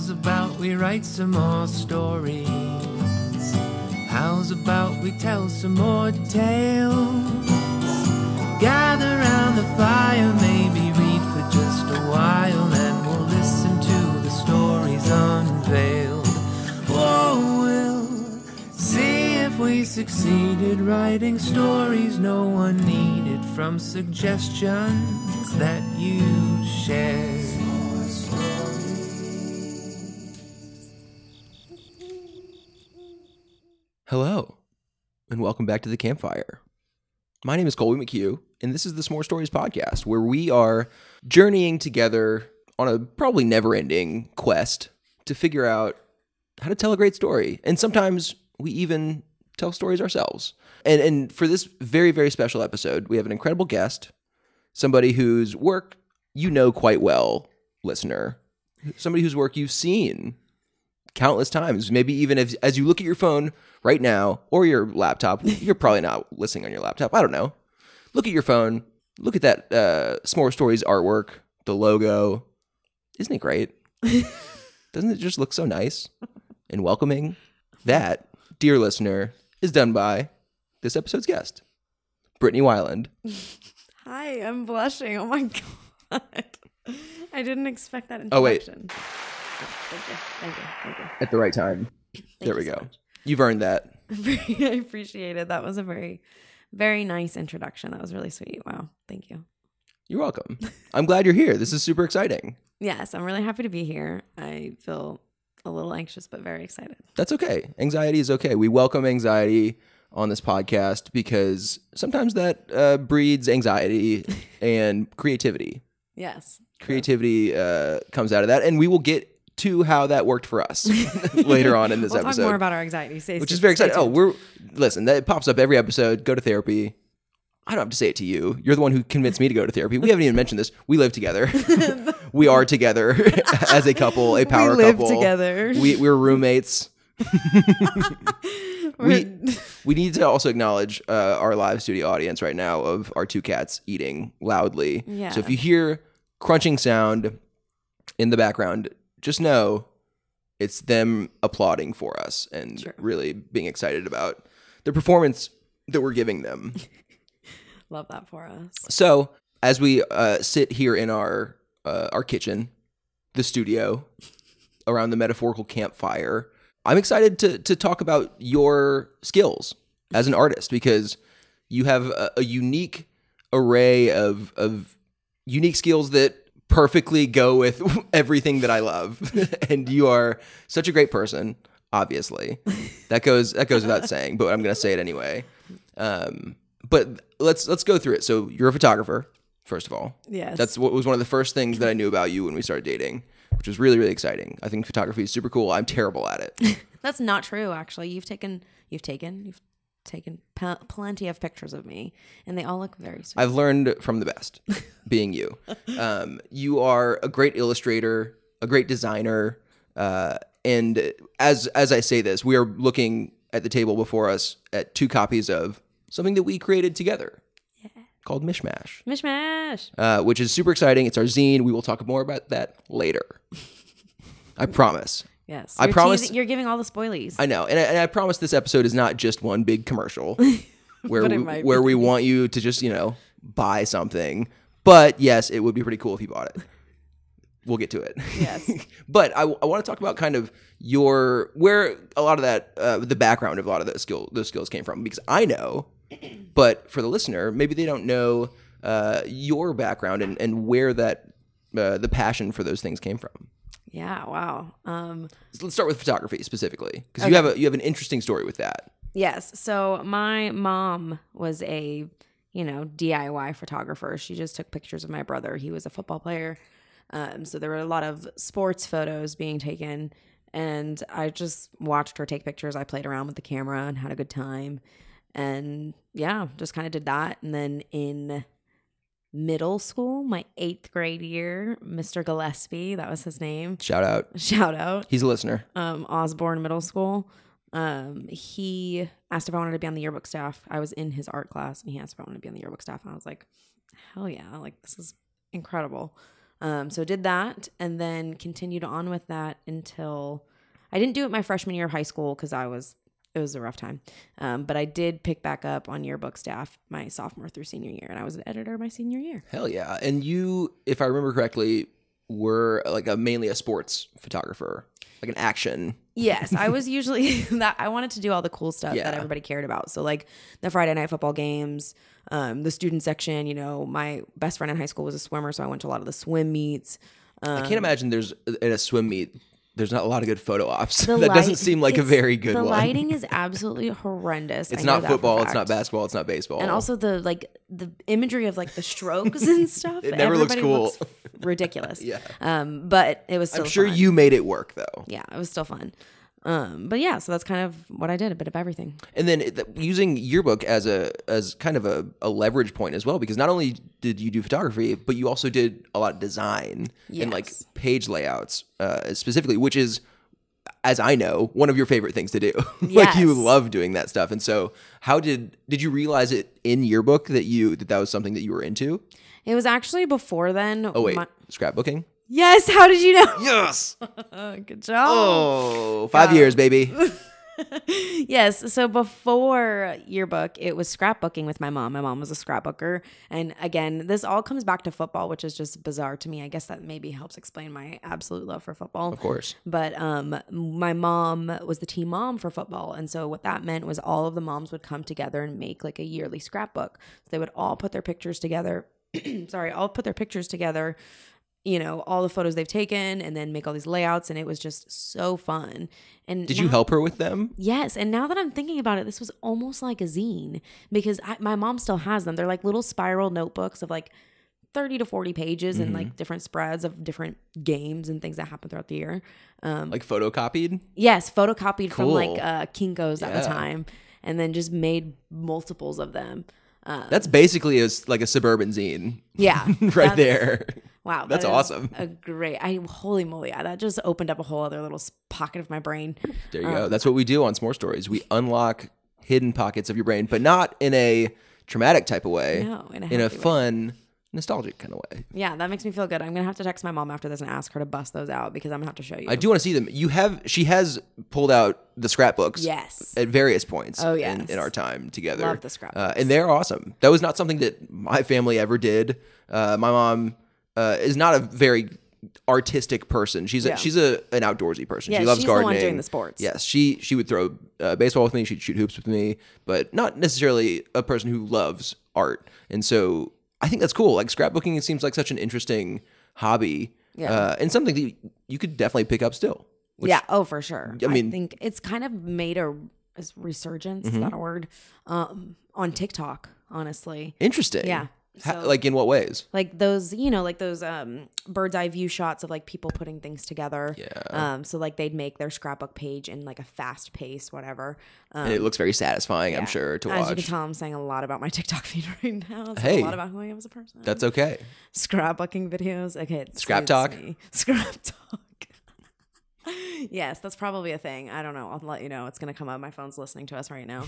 How's about we write some more stories? How's about we tell some more tales? Gather round the fire, maybe read for just a while, and we'll listen to the stories unveiled. Oh, we'll see if we succeeded writing stories no one needed from suggestions that you shared. Hello, and welcome back to the campfire. My name is Colby McHugh, and this is the S'more Stories podcast, where we are journeying together on a probably never ending quest to figure out how to tell a great story. And sometimes we even tell stories ourselves. And, and for this very, very special episode, we have an incredible guest, somebody whose work you know quite well, listener, somebody whose work you've seen countless times. Maybe even if, as you look at your phone right now or your laptop, you're probably not listening on your laptop. I don't know. Look at your phone. Look at that uh, S'more Stories artwork, the logo. Isn't it great? Doesn't it just look so nice and welcoming? That, dear listener, is done by this episode's guest, Brittnee Weiland. Hi, I'm blushing. Oh my god. I didn't expect that Oh, wait. Introduction. Thank you. Thank you. Thank you. At the right time. there we so go. much. You've earned that. I appreciate it. That was a very, very nice introduction. That was really sweet. Wow. Thank you. You're welcome. I'm glad you're here. This is super exciting. Yes, I'm really happy to be here. I feel a little anxious, but very excited. That's okay. Anxiety is okay. We welcome anxiety on this podcast because sometimes that uh, breeds anxiety and creativity. Yes. Creativity uh, comes out of that, and we will get to how that worked for us later on in this we'll episode, talk more about our anxiety. Stay which is very exciting. Oh, we're listen. That pops up every episode. Go to therapy. I don't have to say it to you. You're the one who convinced me to go to therapy. We haven't even mentioned this. We live together. we are together as a couple, a power couple. We live couple. together. We we're roommates. we we need to also acknowledge uh, our live studio audience right now of our two cats eating loudly. Yeah. So if you hear crunching sound in the background, just know it's them applauding for us and really being excited about the performance that we're giving them. love that for us. so as we uh, sit here in our uh, our kitchen, the studio, around the metaphorical campfire, I'm excited to to talk about your skills as an artist because you have a, a unique array of of unique skills that perfectly go with everything that I love, and you are such a great person. Obviously, that goes that goes without saying, but I'm gonna say it anyway. Um, but let's let's go through it. So you're a photographer, first of all. Yes. That's what was one of the first things that I knew about you when we started dating, which was really really exciting. I think photography is super cool. I'm terrible at it. That's not true, actually. You've taken, you've taken, you've taken p- plenty of pictures of me, and they all look very sweet. I've learned from the best, being you. Um, you are a great illustrator, a great designer, uh, and as as I say this, we are looking at the table before us at two copies of something that we created together, called Mishmash, Mishmash. uh, which is super exciting. It's our zine. We will talk more about that later. I promise. Yes. I You're promise- teasing- you're giving all the spoilies. I know, and I, and I promise this episode is not just one big commercial where But we, might where we want you to just you know buy something. But yes, it would be pretty cool if you bought it. We'll get to it. Yes. but I, I want to talk about kind of your where a lot of that uh, the background of a lot of those skill those skills came from because I know, but for the listener, maybe they don't know uh, your background and, and where that uh, the passion for those things came from. Yeah. Wow. Um, So let's start with photography specifically because you have a you have an interesting story with that. Yes. So my mom was a, you know, DIY photographer. She just took pictures of my brother. He was a football player. Um, so there were a lot of sports photos being taken. And I just watched her take pictures. I played around with the camera and had a good time. And yeah, just kind of did that. And then in middle school, my eighth grade year, Mr. Gillespie, that was his name. Shout out, Shout out he's a listener. um, Osborne Middle School. Um, he asked if I wanted to be on the yearbook staff. I was in his art class, and he asked if I wanted to be on the yearbook staff, and I was like, "Hell yeah! Like this is incredible." Um, so did that and then continued on with that until I didn't do it my freshman year of high school because I was it was a rough time. Um, but I did pick back up on yearbook staff my sophomore through senior year, and I was an editor my senior year. Hell yeah. And you, if I remember correctly, were like a mainly a sports photographer, like an action. Yes, I was usually that I wanted to do all the cool stuff Yeah. that everybody cared about. So like the Friday night football games, um, the student section. You know, my best friend in high school was a swimmer, so I went to a lot of the swim meets. I can't imagine there's at a swim meet. There's not a lot of good photo ops. The that doesn't seem like a very good The one. The lighting is absolutely horrendous. it's I not that for a football. It's not basketball. It's not baseball. And also the like the imagery of like the strokes and stuff. It never looks cool. ridiculous. Yeah. Um, but it was still I'm sure fun. you made it work though. Yeah, it was still fun. Um, but yeah, so that's kind of what I did, a bit of everything. And then it- using yearbook as a as kind of a, a leverage point as well, because not only did you do photography, but you also did a lot of design and like page layouts uh, specifically, which is, as I know, one of your favorite things to do. like you love doing that stuff. And so, how did did you realize it in yearbook that you that that was something that you were into? It was actually before then. Oh wait, my- scrapbooking. Yes. How did you know? Yes. Good job. Oh, five years, baby. Yes. So before yearbook, it was scrapbooking with my mom. My mom was a scrapbooker. And again, this all comes back to football, which is just bizarre to me. I guess that maybe helps explain my absolute love for football. Of course. But um, my mom was the team mom for football. And so what that meant was all of the moms would come together and make like a yearly scrapbook. So they would all put their pictures together. sorry, all put their pictures together, you know, all the photos they've taken and then make all these layouts. And it was just so fun. And Did you help her with them? Yes, and now that I'm thinking about it, this was almost like a zine because I, my mom still has them. They're like little spiral notebooks of like 30 to 40 pages and Mm-hmm. like different spreads of different games and things that happen throughout the year. Um, Like photocopied? yes, photocopied from like uh, Kinko's at the time, and then just made multiples of them. Uh, That's basically a, like a suburban zine yeah, right there. Wow, That's that awesome. A great, I holy moly, that just opened up a whole other little pocket of my brain. There you Um, go. That's what we do on S'more Stories. We unlock hidden pockets of your brain, but not in a traumatic type of way. No, in a in a healthy way. fun, nostalgic kind of way. Yeah, that makes me feel good. I'm gonna have to text my mom after this and ask her to bust those out because I'm gonna have to show you. I do want to see them. You have she has pulled out the scrapbooks. Yes. At various points. Oh, in, yes. in our time together. Love the Uh, and they're awesome. That was not something that my family ever did. Uh, my mom uh, is not a very artistic person. She's a, Yeah. she's a an outdoorsy person. Yeah, she loves she's the one gardening. doing the sports. Yes, she she would throw uh, baseball with me. She'd shoot hoops with me, but not necessarily a person who loves art. And so I think that's cool. Like scrapbooking, it seems like such an interesting hobby. Yeah. Uh, and something that you, you could definitely pick up still. Which, yeah, oh for sure. I I, mean- think it's kind of made a, a resurgence. Mm-hmm. Is that a word? Um, on TikTok, honestly, Interesting. Yeah. So- like in what ways? like those, you know, like those um bird's eye view shots of like people putting things together. Yeah. Um, so like they'd make their scrapbook page in like a fast pace, whatever. Um, and it looks very satisfying, I'm sure, to As watch. you can tell, I'm saying a lot about my TikTok feed right now. It's Hey. a lot about who I am as a person. That's okay. scrapbooking videos. Okay, Scrap talk? me. Scrap talk. Yes, that's probably a thing. I don't know. I'll let you know. It's gonna come up. My phone's listening to us right now.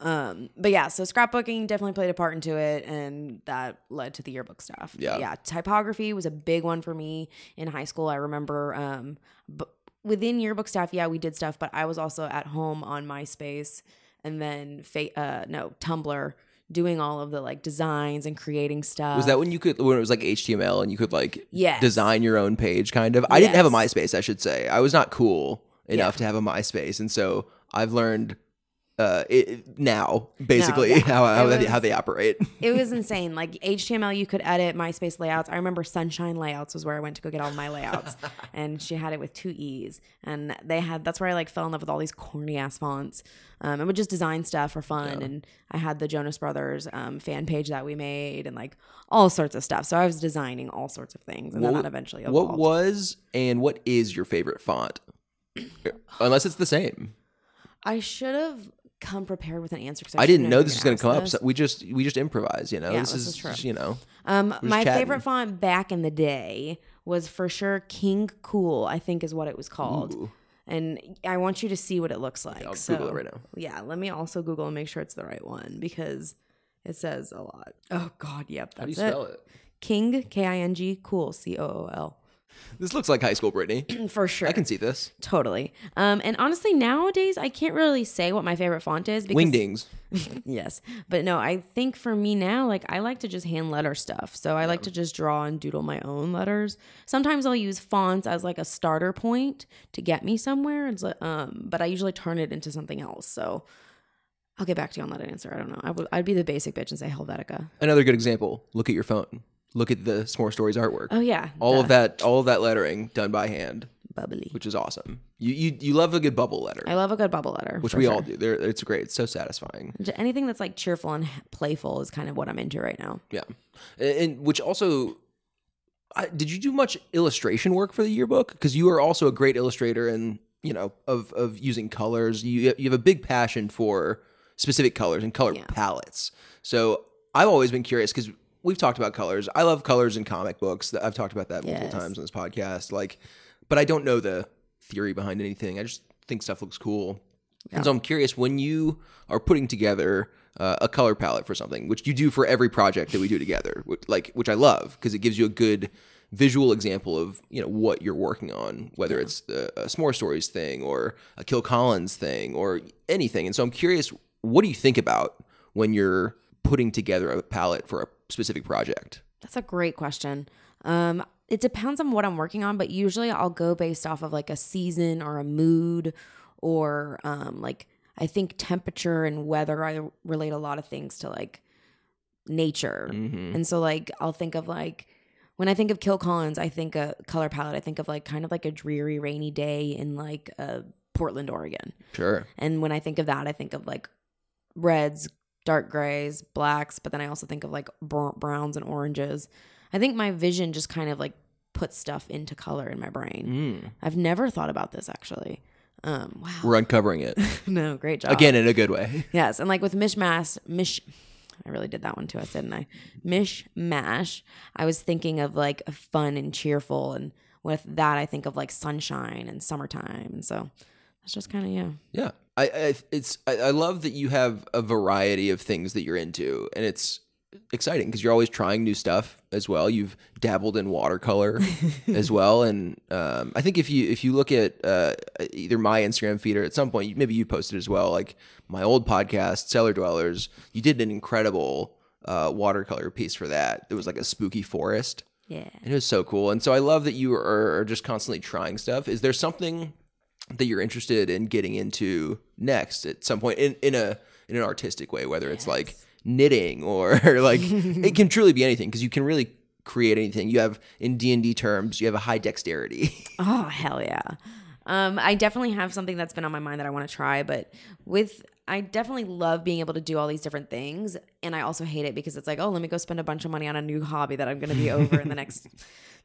Um, but yeah, so scrapbooking definitely played a part into it, and that led to the yearbook stuff. Yeah. yeah. Typography was a big one for me in high school. I remember. Um, but within yearbook stuff, yeah, we did stuff, but I was also at home on MySpace and then fa- uh, no Tumblr. Doing all of the like designs and creating stuff. Was that when you could when it was like HTML and you could like Yes. design your own page kind of? I didn't have a MySpace, I should say. I was not cool enough Yeah. to have a MySpace, and so I've learned uh it, now basically yeah. how how, they, was- how they operate. it was insane. Like HTML, you could edit MySpace layouts. I remember Sunshine Layouts was where I went to go get all my layouts, and she had it with two e's, and they had that's where I like fell in love with all these corny ass fonts. Um, and would just design stuff for fun. And I had the Jonas Brothers um, fan page that we made, and like all sorts of stuff. So I was designing all sorts of things, and then that eventually evolved. what was and what is your favorite font? Unless it's the same. I should have come prepared with an answer. I didn't know this was going to come ask up. So we just we just improvise, you know. Yeah, this, this is, true. you know. Um, my chatting. favorite font back in the day was for sure King Cool. I think is what it was called. Ooh. And I want you to see what it looks like. I'll so, Google it right now. Yeah, let me also Google and make sure it's the right one because it says a lot. Oh God, yep, How do that's you it. spell it? King K I N G cool C O O L This looks like high school Brittnee. for sure. I can see this. totally. Um, and honestly, nowadays I can't really say what my favorite font is. Because, Wingdings. Yes, but no, I think for me now, like I like to just hand letter stuff. So I like to just draw and doodle my own letters. Sometimes I'll use fonts as like a starter point to get me somewhere. It's like, um, but I usually turn it into something else. So I'll get back to you on that answer. I don't know. I would, I'd be the basic bitch and say Helvetica. Another good example. Look at your phone. Look at the S'more Stories artwork. Oh yeah, all of that, all of that lettering done by hand, bubbly. which is awesome. You you you love a good bubble letter, I love a good bubble letter, which we sure. all do. They're, it's great. It's so satisfying. Anything that's like cheerful and playful is kind of what I'm into right now. Yeah, and, and which also, I, did you do much illustration work for the yearbook? Because you are also a great illustrator, and you know of of using colors. You you have a big passion for specific colors and color Yeah. palettes. So I've always been curious because we've talked about colors. I love colors in comic books. I've talked about that multiple Yes. times on this podcast. Like, but I don't know the theory behind anything. I just think stuff looks cool. And so I'm curious when you are putting together uh, a color palette for something, which you do for every project that we do together, which, like which I love because it gives you a good visual example of you know what you're working on, whether it's the a S'more Stories thing or a Kill Collins thing or anything. And so I'm curious, what do you think about when you're putting together a palette for a specific project? That's a great question. Um, it depends on what I'm working on, but usually I'll go based off of like a season or a mood or um, like I think temperature and weather. I relate a lot of things to like nature. And so like I'll think of like when I think of Kill Collins, I think a color palette. I think of like kind of like a dreary rainy day in like uh, Portland, Oregon. Sure. And when I think of that, I think of like reds, dark grays, blacks, but then I also think of like browns and oranges. I think my vision just kind of like puts stuff into color in my brain. I've never thought about this actually. Um, wow. We're uncovering it no, great job. again in a good way. Yes, and like with mishmash, mish. I really did that one to us, didn't I? Mishmash. I was thinking of like fun and cheerful, and with that, I think of like sunshine and summertime, and so that's just kind of yeah. Yeah, I, I it's I, I love that you have a variety of things that you're into, and it's exciting because you're always trying new stuff as well. You've dabbled in watercolor as well, and um, I think if you if you look at uh, either my Instagram feed or at some point maybe you posted as well, like my old podcast Cellar Dwellers, you did an incredible uh, watercolor piece for that. It was like a spooky forest. Yeah. And it was so cool. And so I love that you are, are just constantly trying stuff. Is there something that you're interested in getting into next at some point in, in a in an artistic way, whether it's like knitting or like it can truly be anything because you can really create anything. You have in D and D terms, you have a high dexterity. Oh hell yeah. Um, I definitely have something that's been on my mind that I want to try, but with I definitely love being able to do all these different things, and I also hate it because it's like, oh, let me go spend a bunch of money on a new hobby that I'm going to be over in the next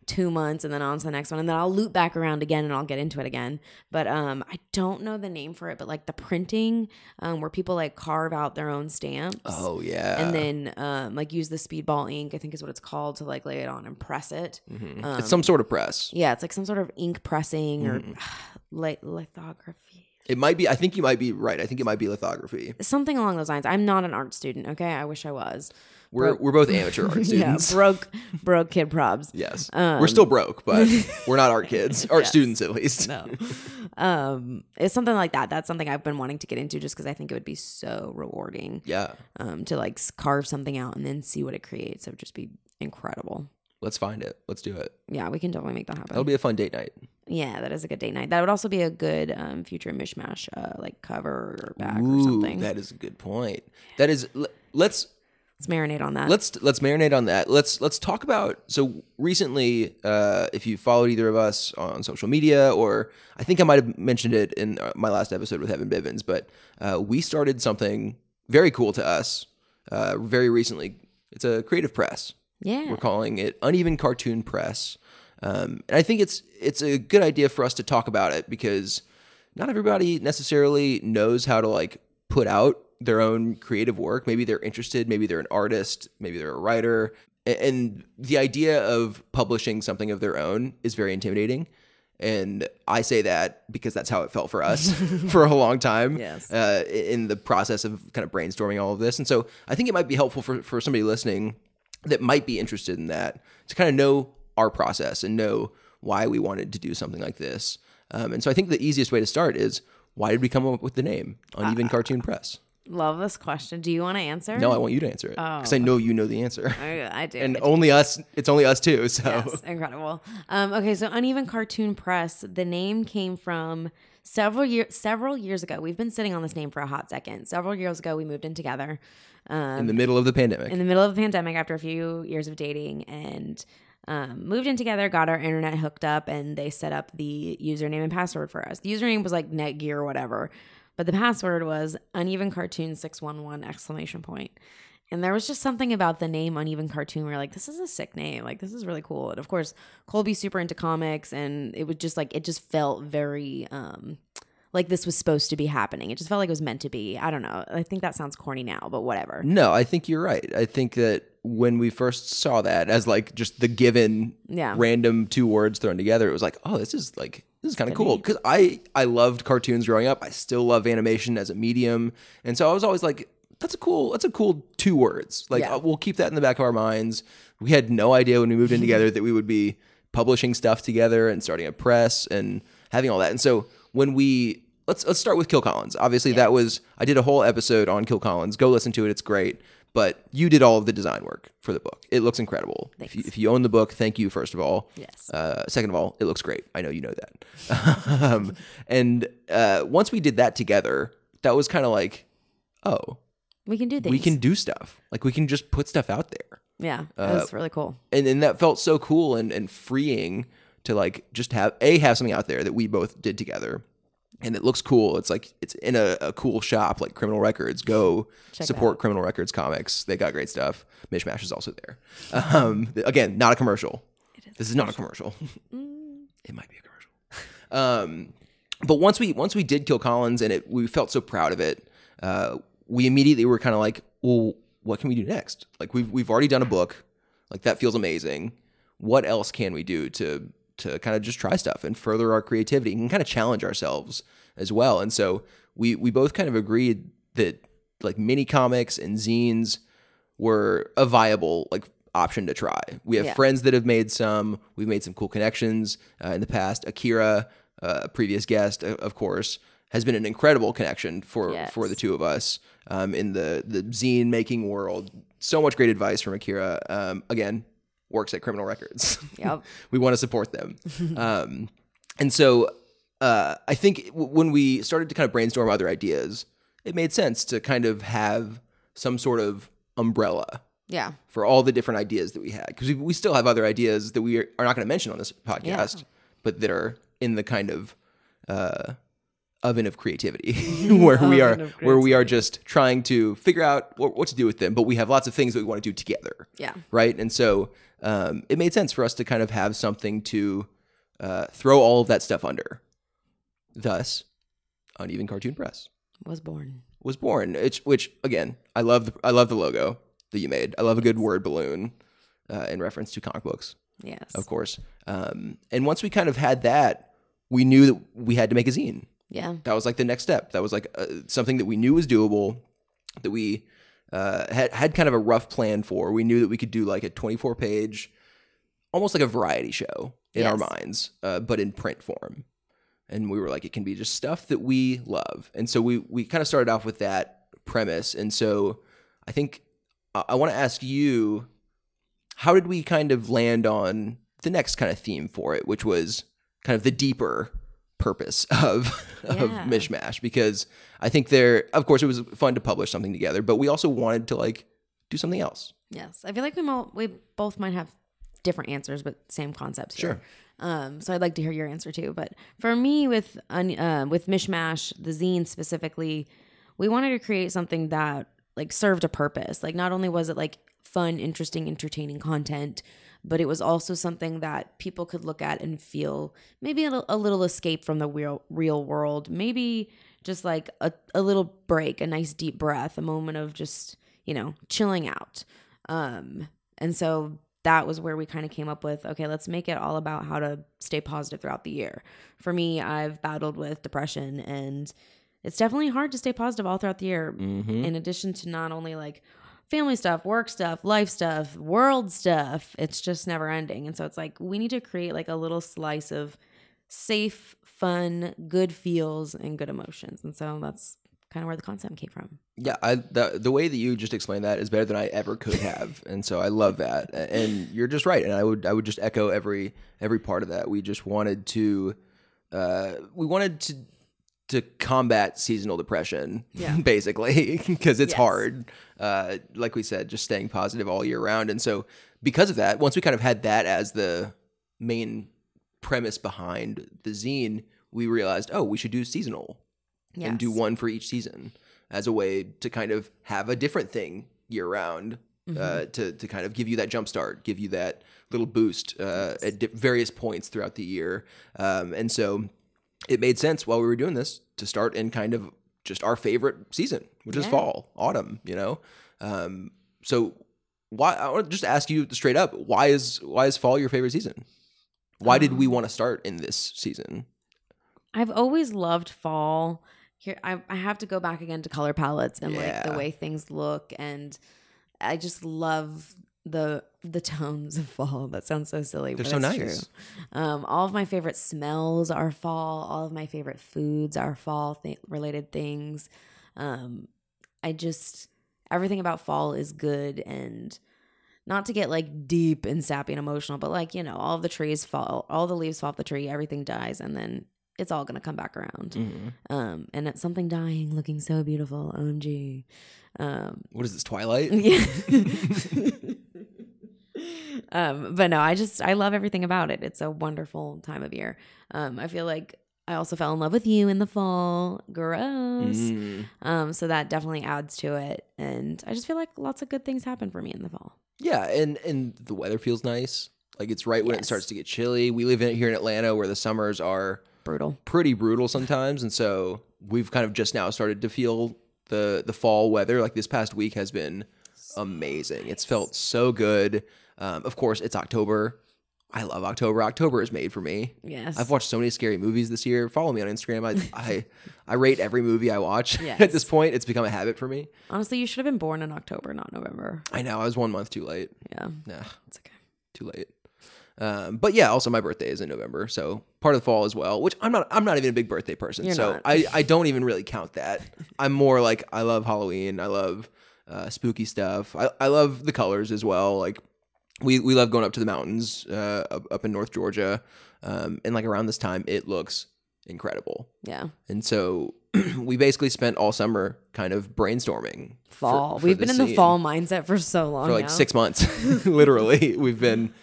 two months, and then on to the next one, and then I'll loop back around again, and I'll get into it again. But um, I don't know the name for it, but like the printing, um, where people like carve out their own stamps. oh yeah. And then, um, like use the speedball ink, I think is what it's called, to like lay it on and press it. Um, it's some sort of press. yeah, it's like some sort of ink pressing or Mm-hmm. li- lithography, It might be I think you might be right. I think it might be lithography. something along those lines. I'm not an art student. Okay, I wish I was. We're we're both amateur art students. Yeah, broke, broke kid probs. Yes. we're still broke, but we're not art kids. Art students at least. No, um, it's something like that. That's something I've been wanting to get into just because I think it would be so rewarding. Yeah. Um, to like s- carve something out and then see what it creates. It would just be incredible. Let's find it. Let's do it. Yeah, we can definitely make that happen. That'll be a fun date night. yeah, that is a good date night. That would also be a good um, future mishmash, uh, like cover or back or Ooh, something. That is a good point. That is l- let's Let's marinate on that. let's let's marinate on that. Let's let's talk about so recently uh if you followed either of us on social media or I think I might have mentioned it in uh, my last episode with Evan Bivens, but uh, we started something very cool to us uh, very recently. It's a creative press. yeah. We're calling it Uneven Cartoon Press, um, and I think it's it's a good idea for us to talk about it because not everybody necessarily knows how to like put out their own creative work. Maybe they're interested, maybe they're an artist, maybe they're a writer, and the idea of publishing something of their own is very intimidating. And I say that because that's how it felt for us for a long time Yes. uh, in the process of kind of brainstorming all of this. And so I think it might be helpful for, for somebody listening that might be interested in that to kind of know our process and know why we wanted to do something like this. Um, and so I think the easiest way to start is why did we come up with the name Uneven Cartoon Press? Love this question. Do you want to answer? No, I want you to answer it because I know you know the answer. I, I do. And I do. only us, it's only us too. So Yes, incredible. Um, okay, so Uneven Cartoon Press. The name came from several years several years ago. We've been sitting on this name for a hot second. Several years ago, we moved in together in the middle of the pandemic, in the middle of the pandemic after a few years of dating and um, moved in together, got our internet hooked up, and they set up the username and password for us. The username was like Netgear or whatever, but the password was uneven cartoon 611 exclamation point. And there was just something about the name Uneven Cartoon where like, this is a sick name. Like, this is really cool. And of course, Colby's super into comics, and it was just like, it just felt very, um, like this was supposed to be happening. It just felt like it was meant to be. I don't know. I think that sounds corny now, but whatever. no, I think you're right. I think that when we first saw that as like just the given Yeah. random two words thrown together, it was like, oh, this is like this is kind of cool because I I loved cartoons growing up. I still love animation as a medium, and so I was always like, that's a cool that's a cool two words. Like Yeah. uh, we'll keep that in the back of our minds. We had no idea when we moved in together that we would be publishing stuff together and starting a press and having all that. And so when we let's let's start with Kill Collins. Obviously, that was I did a whole episode on Kill Collins. Go listen to it; it's great. But you did all of the design work for the book. It looks incredible. If you, if you own the book, thank you first of all. Yes. Uh, second of all, it looks great. I know you know that. um, and uh, once we did that together, that was kind of like, oh, We can do things. we can do stuff. Like we can just put stuff out there Yeah, Uh, was really cool. and and that felt so cool and and freeing to like just have a have something out there that we both did together and it looks cool. It's like it's in a, a cool shop like criminal records. Go Check support criminal records comics. They got great stuff. Mishmash is also there. Um again not a commercial. This is not a commercial. it might be a commercial. Um but once we once we did kill collins and it we felt so proud of it uh we immediately were kind of like well what can we do next? Like we've we've already done a book. Like that feels amazing. What else can we do to to kind of just try stuff and further our creativity and kind of challenge ourselves as well and so we we both kind of agreed that like mini comics and zines were a viable like option to try. We have Yeah. friends that have made some. We've made some cool connections uh, in the past. Akira, uh, a previous guest, uh, of course, has been an incredible connection for Yes. for the two of us um, in the the zine making world. So much great advice from Akira. Um, again, works at Criminal Records. Yep. we want to support them. um, and so uh, I think w- when we started to kind of brainstorm other ideas, it made sense to kind of have some sort of umbrella Yeah. for all the different ideas that we had because we, we still have other ideas that we are, are not going to mention on this podcast but that are in the kind of uh, oven of creativity where we are where we are just trying to figure out what, what to do with them but we have lots of things that we want to do together Yeah. right and so um, it made sense for us to kind of have something to uh, throw all of that stuff under thus uneven cartoon press Was born. was born. It's, which again, I love. The, I love the logo that you made. I love a good word balloon uh, in reference to comic books, Yes. of course. Um, and once we kind of had that, we knew that we had to make a zine. Yeah. That was like the next step. That was like uh, something that we knew was doable. That we uh, had had kind of a rough plan for. We knew that we could do like a twenty four page, almost like a variety show in our minds, uh, but in print form. And we were like, it can be just stuff that we love. And so we we kind of started off with that premise. And so I think I, I want to ask you, how did we kind of land on the next kind of theme for it, which was kind of the deeper purpose of of Yeah. mishmash because I think there of course it was fun to publish something together but we also wanted to like do something else Yes. I feel like we mo- we both might have different answers, but same concepts. Here. Um, so I'd like to hear your answer too. But for me, with uh, with mishmash, the zine specifically, we wanted to create something that like served a purpose. Like not only was it like fun, interesting, entertaining content, but it was also something that people could look at and feel maybe a, little- a little escape from the real real world. Maybe just like a, a little break, a nice deep breath, a moment of just you know chilling out. Um, and so that was where we kind of came up with okay, let's make it all about how to stay positive throughout the year. For me, I've battled with depression and it's definitely hard to stay positive all throughout the year. In addition to not only like family stuff, work stuff, life stuff, world stuff. It's just never ending. And so it's like we need to create like a little slice of safe, fun, good feels and good emotions. And so that's kind of where the concept came from. Yeah, I the the way that you just explained that is better than I ever could have, and so I love that. And you're just right, and I would I would just echo every every part of that. We just wanted to, uh, we wanted to to combat seasonal depression, Yeah. basically, because it's Yes. hard. Uh, like we said, just staying positive all year round, and so because of that, once we kind of had that as the main premise behind the zine, we realized, oh, we should do seasonal and do one for each season as a way to kind of have a different thing year round Mm-hmm. uh, to to kind of give you that jump start, give you that little boost uh, at di- various points throughout the year. Um, and so it made sense while we were doing this to start in kind of just our favorite season, which is fall, autumn. You know, um, so why? I want to just ask you straight up: why is why is fall your favorite season? Why did we Um, want to start in this season? I've always loved fall. Here, I, I have to go back again to color palettes and like the way things look, and I just love the the tones of fall. That sounds so silly, They're but so it's nice. true. Um, all of my favorite smells are fall. All of my favorite foods are fall th- related things. Um, I just everything about fall is good and not to get like deep and sappy and emotional, but like you know, all of the trees fall, all the leaves fall off the tree, everything dies, and then it's all gonna come back around. Mhm. Um, and it's something dying, looking so beautiful. OMG. Um, What is this Twilight? yeah. um, but no, I just I love everything about it. It's a wonderful time of year. Um, I feel like I also fell in love with you in the fall. Gross. Mm. Um, so that definitely adds to it. And I just feel like lots of good things happen for me in the fall. Yeah, and and the weather feels nice. Like it's right when it starts to get chilly. We live in here in Atlanta where the summers are Brutal. pretty brutal sometimes, and so we've kind of just now started to feel the the fall weather. Like this past week has been amazing. It's felt so good. Um, of course, it's October. I love October. October is made for me. Yes. I've watched so many scary movies this year. Follow me on Instagram. I I, I rate every movie I watch. At this point, it's become a habit for me. Honestly, you should have been born in October, not November. I know I was one month too late. Yeah. Nah, It's okay. too late. Um, but yeah, also my birthday is in November, so part of the fall as well. Which I'm not. I'm not even a big birthday person, You're so not. I I don't even really count that. I'm more like I love Halloween. I love uh, spooky stuff. I I love the colors as well. Like we we love going up to the mountains uh, up, up in North Georgia, um, and like around this time it looks incredible. Yeah. And so we basically spent all summer kind of brainstorming. Fall. for We've been in the fall mindset for so long for like now. six months. Literally, we've been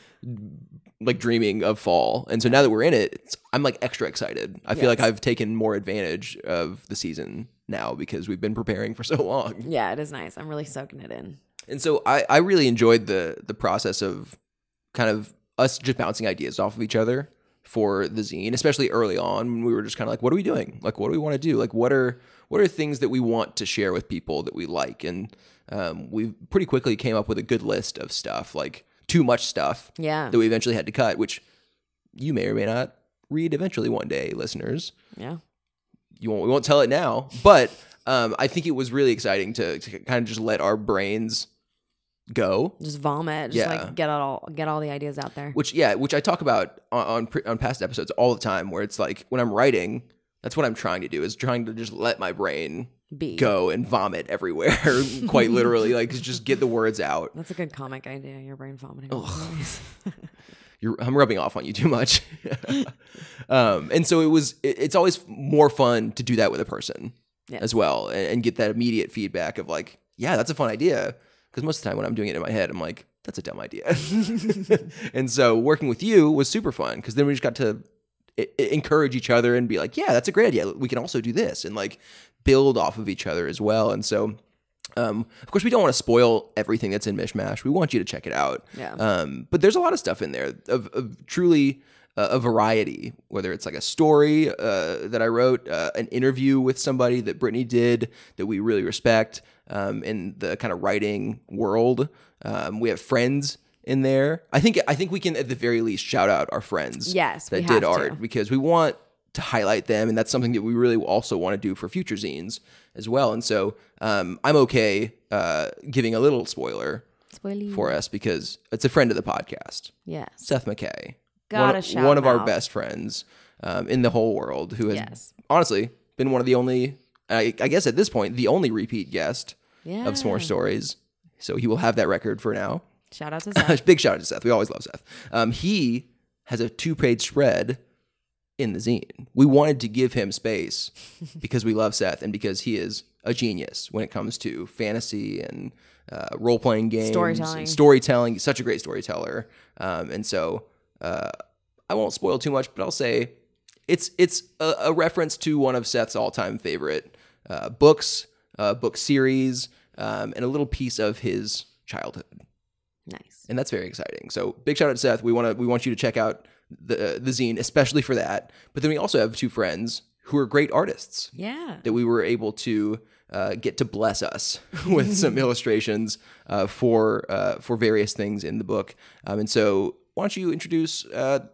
like dreaming of fall, and so now that we're in it, it's, I'm like extra excited. I feel like I've taken more advantage of the season now because we've been preparing for so long. Yeah, it is nice. I'm really soaking it in. And so I, I really enjoyed the the process of kind of us just bouncing ideas off of each other for the zine, especially early on when we were just kind of like, what are we doing? Like, what do we want to do? Like, what are what are things that we want to share with people that we like? And um, we pretty quickly came up with a good list of stuff, like too much stuff Yeah. that we eventually had to cut, which you may or may not read eventually one day, listeners Yeah. you won't we won't tell it now but um, i think it was really exciting to, to kind of just let our brains go Just vomit. Just Yeah. like get all get all the ideas out there. which yeah which i talk about on on, pre- on past episodes all the time where it's like when i'm writing that's what i'm trying to do is trying to just let my brain B. go and vomit everywhere quite literally like just get the words out That's a good comic idea. Your brain vomiting. all over the place. You're, I'm rubbing off on you too much. um, and so it was. It, it's always more fun to do that with a person as well, and, and get that immediate feedback of like, yeah, that's a fun idea. Because most of the time when I'm doing it in my head, I'm like, that's a dumb idea. and so working with you was super fun because then we just got to i- encourage each other and be like, yeah, that's a great idea. We can also do this and like build off of each other as well. And so. Um, of course, we don't want to spoil everything that's in Mishmash. We want you to check it out. Yeah. Um, but there's a lot of stuff in there of, of truly uh, a variety, whether it's like a story uh, that I wrote, uh, an interview with somebody that Brittnee did that we really respect um, in the kind of writing world. Um, we have friends in there. I think I think we can at the very least shout out our friends Yes, that did art to. because we want to highlight them, and that's something that we really also want to do for future zines as well. And so um, I'm okay uh, giving a little spoiler Spoiler. for us because it's a friend of the podcast, Yes. Seth McKay, Gotta one, shout one of him our best friends um, in the whole world, who has Yes. honestly been one of the only, I, I guess at this point, the only repeat guest Yeah. of S'more Stories. So he will have that record for now. Shout out to Seth. Big shout out to Seth. We always love Seth. Um, he has a two page spread in the zine. We wanted to give him space because we love Seth and because he is a genius when it comes to fantasy and uh, role playing games, Storytelling. storytelling. He's such a great storyteller, um, and so uh, I won't spoil too much, but I'll say it's it's a, a reference to one of Seth's all time favorite uh, books, uh, book series, um, and a little piece of his childhood nice. and that's very exciting. So big shout out to Seth. We want to we want you to check out the the zine, especially for that. But then we also have two friends who are great artists Yeah. that we were able to uh, get to bless us with some illustrations uh, for uh, for various things in the book. Um, and so why don't you introduce uh,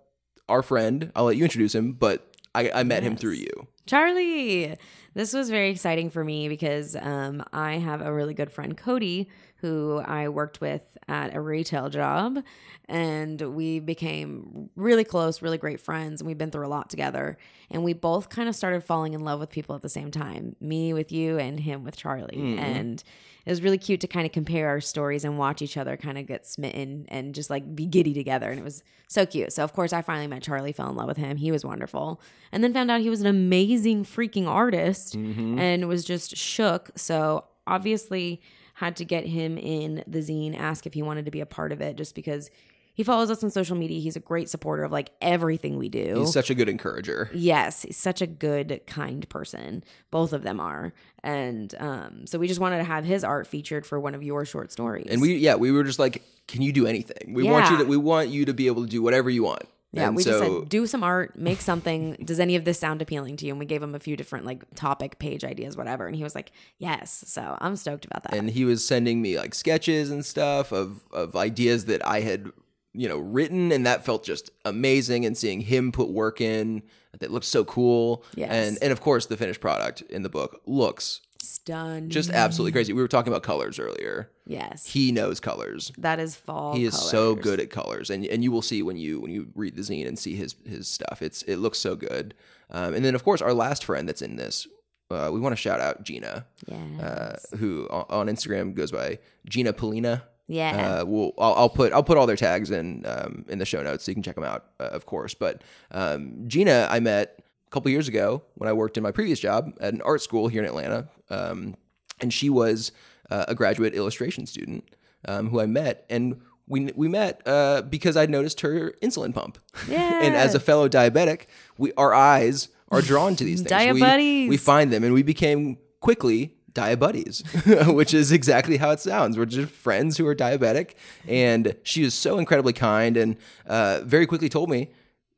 our friend? I'll let you introduce him, but I, I met him through you. Charlie. This was very exciting for me because um, I have a really good friend, Cody, who I worked with at a retail job. And we became really close, really great friends. And we've been through a lot together. And we both kind of started falling in love with people at the same time me with you, and him with Charlie. And it was really cute to kind of compare our stories and watch each other kind of get smitten and just like be giddy together. And it was so cute. So, of course, I finally met Charlie, fell in love with him. He was wonderful. And then found out he was an amazing freaking artist and was just shook. So, obviously, had to get him in the zine, ask if he wanted to be a part of it just because he follows us on social media. He's a great supporter of like everything we do. He's such a good encourager. Yes, he's such a good, kind person. Both of them are, and um, so we just wanted to have his art featured for one of your short stories. And we yeah we were just like, can you do anything? We want you Yeah. to we want you to be able to do whatever you want. Yeah, And we just said do some art, make something. Does any of this sound appealing to you? And we gave him a few different like topic page ideas, whatever, and he was like, yes. So I'm stoked about that. and he was sending me like sketches and stuff of of ideas that I had you know written and that felt just amazing and seeing him put work in that looked so cool Yes. and and of course the finished product in the book looks Stun. just absolutely crazy we were talking about colors earlier yes, he knows colors that is fall. he is so good at colors and and you will see when you when you read the zine and see his his stuff it's it looks so good um, and then of course our last friend that's in this uh, we want to shout out Gina Yeah. uh, who on Instagram goes by Gina Polina yeah. uh, we'll I'll, I'll put I'll put all their tags in um, in the show notes so you can check them out, uh, of course. But um, Gina, I met couple years ago when I worked in my previous job at an art school here in Atlanta, um, and she was uh, a graduate illustration student um, who I met, and we we met uh, because I noticed her insulin pump, Yeah. and as a fellow diabetic, we our eyes are drawn to these things. We, Diabuddies. we find them, and we became quickly diabuddies, which is exactly how it sounds. We're just friends who are diabetic, and she is so incredibly kind, and uh, very quickly told me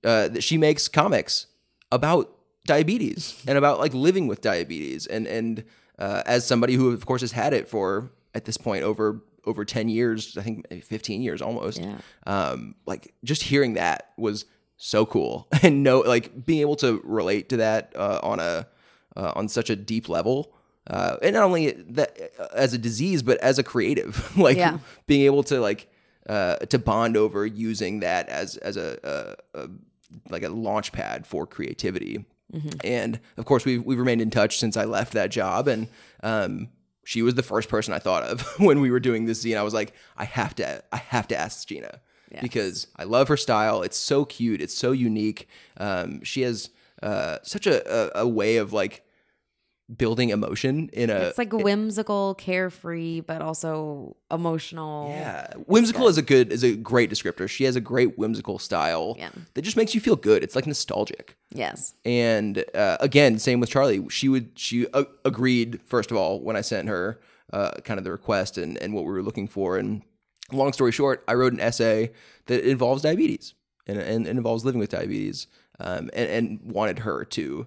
uh, that she makes comics about diabetes and about like living with diabetes, and and uh, as somebody who of course has had it for at this point over over 10 years i think 15 years almost Yeah. um like just hearing that was so cool and no like being able to relate to that uh, on a uh, on such a deep level uh, and not only that uh, as a disease but as a creative like Yeah. being able to like uh, to bond over using that as as a, a, a like a launch pad for creativity. And of course we've, we've remained in touch since i left that job and um, she was the first person i thought of when we were doing this scene. I was like i have to i have to ask gina because i love her style. It's so cute. It's so unique. Um, she has uh, such a, a, a way of like building emotion in a it's like whimsical, carefree, but also emotional. yeah whimsical is a good is a great descriptor she has a great whimsical style Yeah. that just makes you feel good it's like nostalgic Yes. and uh, again same with charlie she would she uh, agreed first of all when i sent her uh, kind of the request and, and what we were looking for and long story short i wrote an essay that involves diabetes and, and, and involves living with diabetes um, and, and wanted her to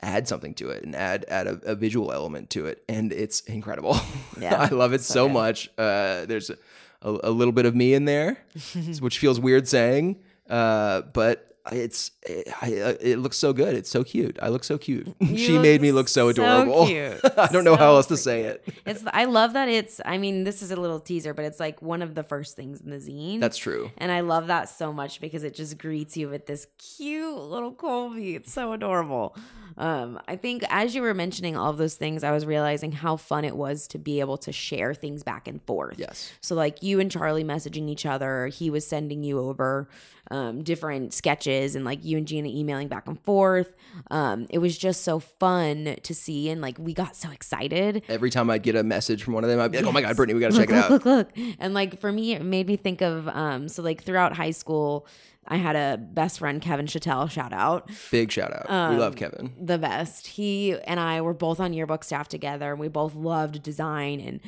add something to it and add add a, a visual element to it and it's incredible. Yeah, i love it so much. Uh, there's a, a little bit of me in there which feels weird saying uh, but it's it, I, uh, it looks so good. It's so cute. I look so cute. You she made me look so so adorable. I don't know how else to say it. It's I love that it's I mean, this is a little teaser, but it's like one of the first things in the zine. That's true. and I love that so much because it just greets you with this cute little Colby. It's so adorable. Um, I think as you were mentioning all those things, I was realizing how fun it was to be able to share things back and forth. Yes. So like you and Charlie messaging each other, he was sending you over um, different sketches, and like you and Gina emailing back and forth. Um, it was just so fun to see, and like we got so excited. Every time I'd get a message from one of them, I'd be like, "Oh my god, Brittnee, we got to check it out." look, Look, look, And like for me, it made me think of um. So like throughout high school, I had a best friend, Kevin Chattel. Shout out, Big shout out. Um, we love Kevin. the best. He and I were both on yearbook staff together, and we both loved design and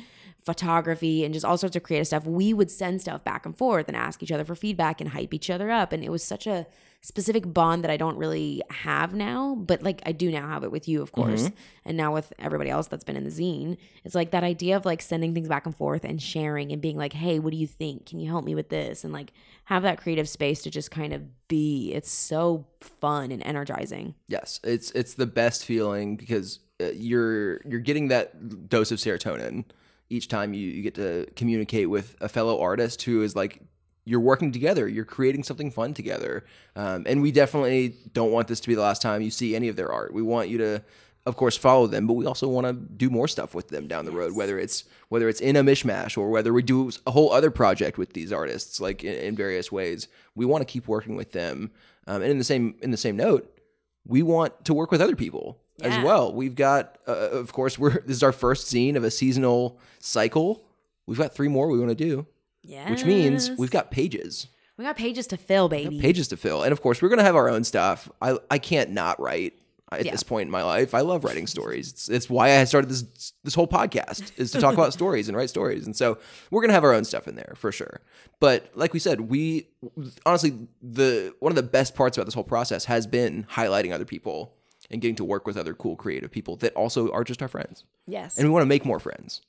photography and just all sorts of creative stuff. We would send stuff back and forth and ask each other for feedback and hype each other up, and it was such a specific bond that I don't really have now, but like I do now have it with you, of course, and now with everybody else that's been in the zine. It's like that idea of like sending things back and forth and sharing and being like, "Hey, what do you think? Can you help me with this?" and like have that creative space to just kind of be. It's so fun and energizing. Yes, it's it's the best feeling because uh, you're you're getting that dose of serotonin each time you, you get to communicate with a fellow artist who is like you're working together, you're creating something fun together, um, and we definitely don't want this to be the last time you see any of their art. We want you to, of course, follow them, but we also want to do more stuff with them down the road, whether it's whether it's in a mishmash or whether we do a whole other project with these artists, like in, in various ways. We want to keep working with them, um, and in the same in the same note, we want to work with other people as well. We've got, uh, of course, we're this is our first zine of a seasonal cycle. We've got three more we want to do, Yeah. which means we've got pages, we got pages to fill, baby. pages to fill, and of course, we're gonna have our own stuff. I I can't not write at Yeah. this point in my life. I love writing stories. It's, it's why I started this this whole podcast is to talk about stories and write stories, and so we're gonna have our own stuff in there for sure. But like we said, we honestly the one of the best parts about this whole process has been highlighting other people and getting to work with other cool creative people that also are just our friends yes. and we want to make more friends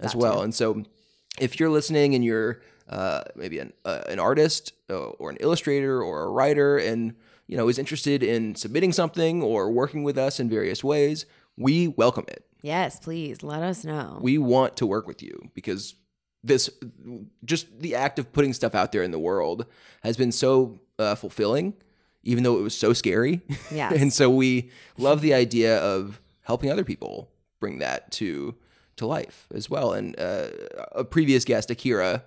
as That well. too. And so, if you're listening and you're uh, maybe an uh, an artist uh, or an illustrator or a writer, and you know is interested in submitting something or working with us in various ways, we welcome it. yes, please let us know. We want to work with you because this just the act of putting stuff out there in the world has been so uh, fulfilling even though it was so scary Yes. and so we love the idea of helping other people bring that to to life as well and uh, a previous guest akira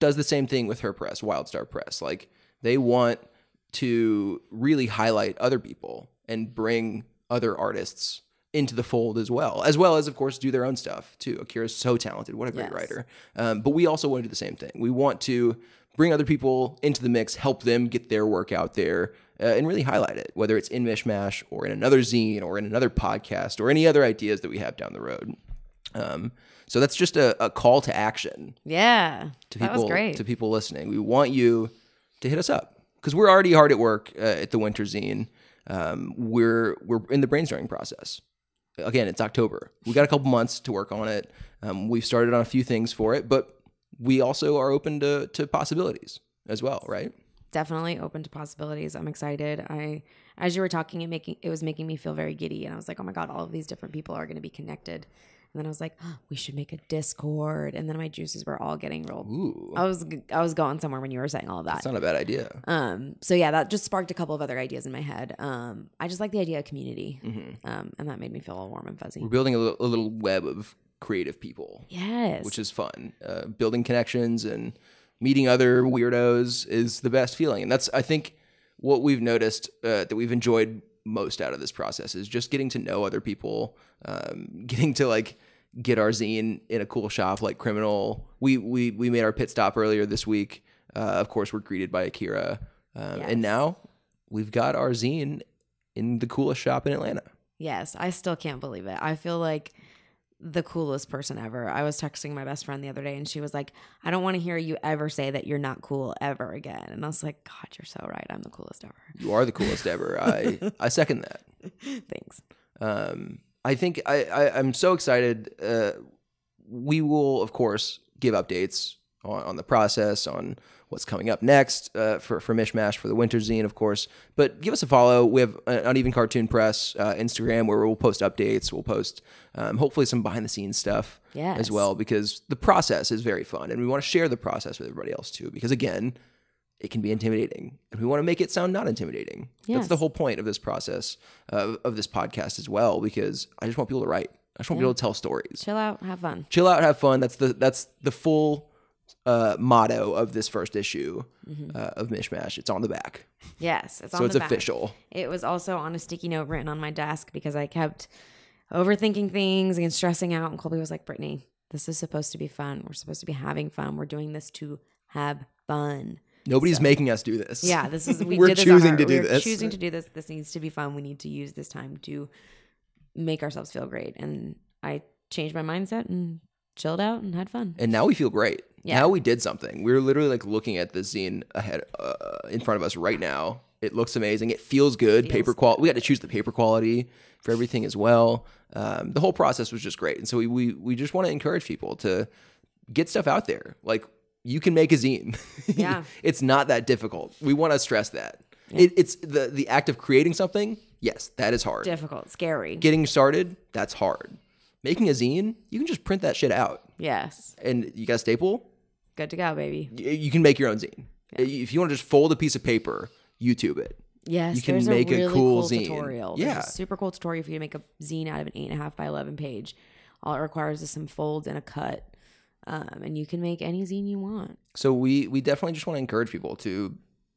does the same thing with her press wildstar press like they want to really highlight other people and bring other artists into the fold as well, as well as of course do their own stuff too. Akira's so talented, what a great Yes. writer. Um, but we also want to do the same thing. We want to bring other people into the mix, help them get their work out there, uh, and really highlight it, whether it's in Mishmash or in another zine or in another podcast or any other ideas that we have down the road. Um, so that's just a, a call to action yeah. to that people was great. to people listening. We want you to hit us up because we're already hard at work uh, at the Winter Zine. Um, we're we're in the brainstorming process. Again, it's October. We got a couple months to work on it. Um, we've started on a few things for it, but we also are open to to possibilities as well, right? Definitely open to possibilities. I'm excited. I as you were talking, it making it was making me feel very giddy, and I was like, oh my god, all of these different people are going to be connected. And then I was like, oh, we should make a Discord. And then my juices were all getting rolled. Ooh, I was I was going somewhere when you were saying all of that. that's not a bad idea. Um, so yeah, that just sparked a couple of other ideas in my head. Um, I just like the idea of community, Mm-hmm. um, and that made me feel all warm and fuzzy. We're building a little, a little web of creative people. Yes, which is fun. Uh, building connections and meeting other weirdos is the best feeling, and that's I think what we've noticed uh, that we've enjoyed most out of this process is just getting to know other people, um, getting to like get our zine in a cool shop like Criminal. We we we made our pit stop earlier this week. Uh, of course, we're greeted by Akira, um, Yes. and now we've got our zine in the coolest shop in Atlanta. yes. I still can't believe it. I feel like the coolest person ever. I was texting my best friend the other day, and she was like, "I don't want to hear you ever say that you're not cool ever again." And I was like, "God, you're so right. I'm the coolest ever." You are the coolest ever. I I second that. Thanks. Um, I think I, I I'm so excited. Uh, we will of course give updates on, on the process, on what's coming up next uh, for for Mishmash for the Winter Zine, of course. But give us a follow. We have an Uneven Cartoon Press uh, Instagram where we'll post updates. We'll post um, hopefully some behind the scenes stuff Yes. as well because the process is very fun and we want to share the process with everybody else too because again it can be intimidating and we want to make it sound not intimidating that's the whole point of this process uh, of this podcast as well because i just want people to write i just want people to tell stories Chill out, have fun. chill out have fun that's the that's the full uh, motto of this first issue uh, of mishmash it's on the back Yes, it's on so it's the back. official It was also on a sticky note written on my desk because I kept overthinking things and stressing out. And Colby was like, Brittnee, this is supposed to be fun. We're supposed to be having fun. We're doing this to have fun. nobody's making us do this Yeah, this is we this choosing our- to do we're this Choosing to do this. This needs to be fun. We need to use this time to make ourselves feel great. And I changed my mindset and chilled out and had fun. and now we feel great. Yeah. Now we did something. We were literally like looking at the zine ahead uh, in front of us right now. It looks amazing. It feels good. paper quality. We got to choose the paper quality for everything as well. Um, the whole process was just great, and so we we, we just want to encourage people to get stuff out there. Like you can make a zine. Yeah. it's not that difficult. We want to stress that. It, it's the the act of creating something. Yes, that is hard. Difficult, scary. Getting started, that's hard. Making a zine, you can just print that shit out, yes. and you got a staple Good to go, baby. you can make your own zine. If you want to just fold a piece of paper, YouTube it. Yes, You can there's make a a cool cool, zine. tutorial. Yeah. There's a super cool tutorial for you to make a zine out of an eight and a half by eleven page. All it requires is some folds and a cut, um, and you can make any zine you want. So we we definitely just want to encourage people to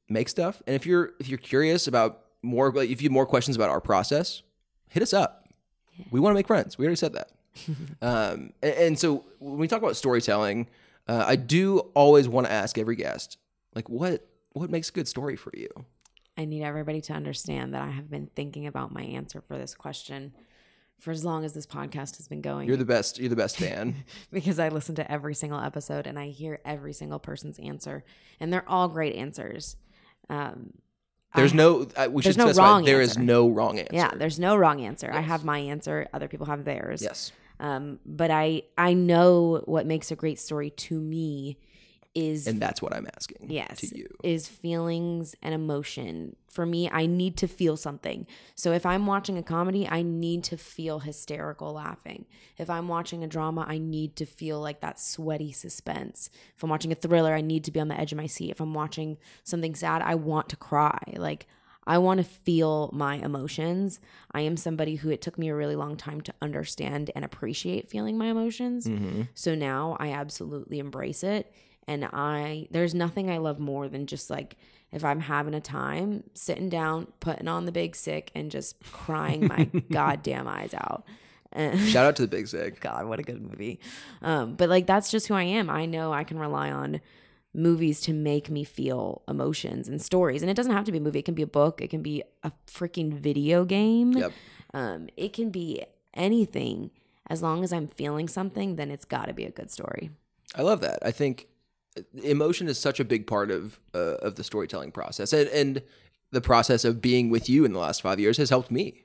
make stuff. And if you're if you're curious about more, like if you have more questions about our process, hit us up. We want to make friends. We already said that. um, and, and so when we talk about storytelling, uh, I do always want to ask every guest, like, what what makes a good story for you? I need everybody to understand that I have been thinking about my answer for this question for as long as this podcast has been going. You're the best. You're the best fan. because I listen to every single episode and I hear every single person's answer, and they're all great answers. Um, There's I- no. I, we should there's no specify. wrong There is answer. no wrong answer. Yeah, there's no wrong answer. I have my answer. Other people have theirs. Yes. Um, but I I know what makes a great story to me is And that's what I'm asking. yes To you. is feelings and emotion. For me, I need to feel something. So if I'm watching a comedy, I need to feel hysterical laughing. If I'm watching a drama, I need to feel like that sweaty suspense. If I'm watching a thriller, I need to be on the edge of my seat. If I'm watching something sad, I want to cry. Like I want to feel my emotions. I am somebody who it took me a really long time to understand and appreciate feeling my emotions. So now I absolutely embrace it. And I, there's nothing I love more than just like if I'm having a time, sitting down, putting on the big sick, and just crying my goddamn eyes out. Shout out to the Big Sick. God, what a good movie. Um, but like that's just who I am. I know I can rely on movies to make me feel emotions and stories. And it doesn't have to be a movie. It can be a book. It can be a freaking video game. Yep. Um, it can be anything. As long as I'm feeling something, then it's got to be a good story. I love that. I think emotion is such a big part of uh, of the storytelling process, and, and the process of being with you in the last five years has helped me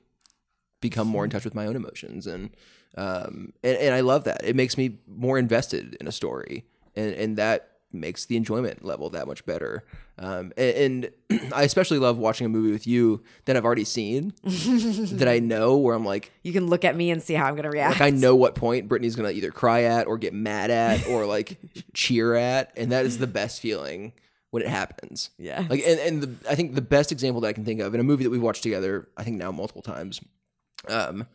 become more in touch with my own emotions, and um, and, and I love that. It makes me more invested in a story, and and that makes the enjoyment level that much better. Um, and, and I especially love watching a movie with you that I've already seen, that I know where I'm like, You can look at me and see how I'm going to react. like I know what point Brittnee's gonna either cry at or get mad at or like cheer at, and that is the best feeling when it happens. Yeah. Like and, and the I think the best example that I can think of in a movie that we've watched together, I think now multiple times, um,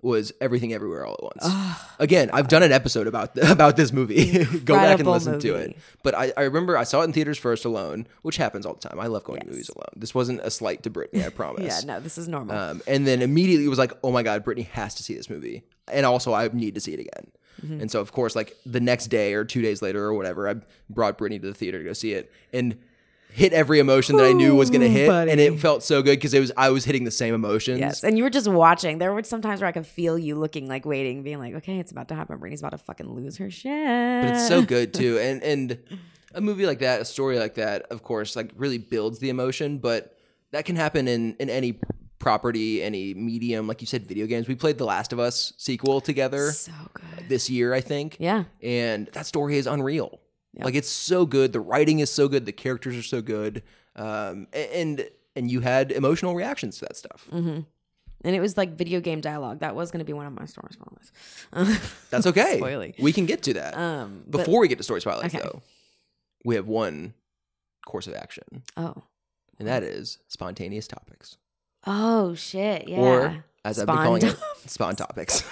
was Everything Everywhere All at Once. Again, I've done an episode about about this movie. Go back and listen to it. But I, I remember I saw it in theaters first alone, which happens all the time. I love going to Yes. movies alone. This wasn't a slight to Brittnee, I promise. yeah, no, this is normal. Um, and then immediately it was like, oh my God, Brittnee has to see this movie. And also, I need to see it again. Mm-hmm. And so, of course, like the next day or two days later or whatever, I brought Brittnee to the theater to go see it and hit every emotion that I knew was going to Ooh, hit. And it felt so good because it was I was hitting the same emotions. Yes, and you were just watching. There were some times where I could feel you looking, like waiting, being like, "Okay, it's about to happen. Brittnee's about to fucking lose her shit." But it's so good too. And and a movie like that, a story like that, of course, like really builds the emotion. But that can happen in in any property, any medium. Like you said, video games. We played the Last of Us sequel together. so good. this year, I think. Yeah, And that story is unreal. Like it's so good. The writing is so good. The characters are so good. Um, and and you had emotional reactions to that stuff. Mm-hmm. And it was like video game dialogue. That was going to be one of my story spotlights. That's okay. Spoily. We can get to that. Um, but- Before we get to story spotlights, Okay. though, we have one course of action, oh, and that is spontaneous topics, oh shit, yeah. or as I've been calling it, spawn topics.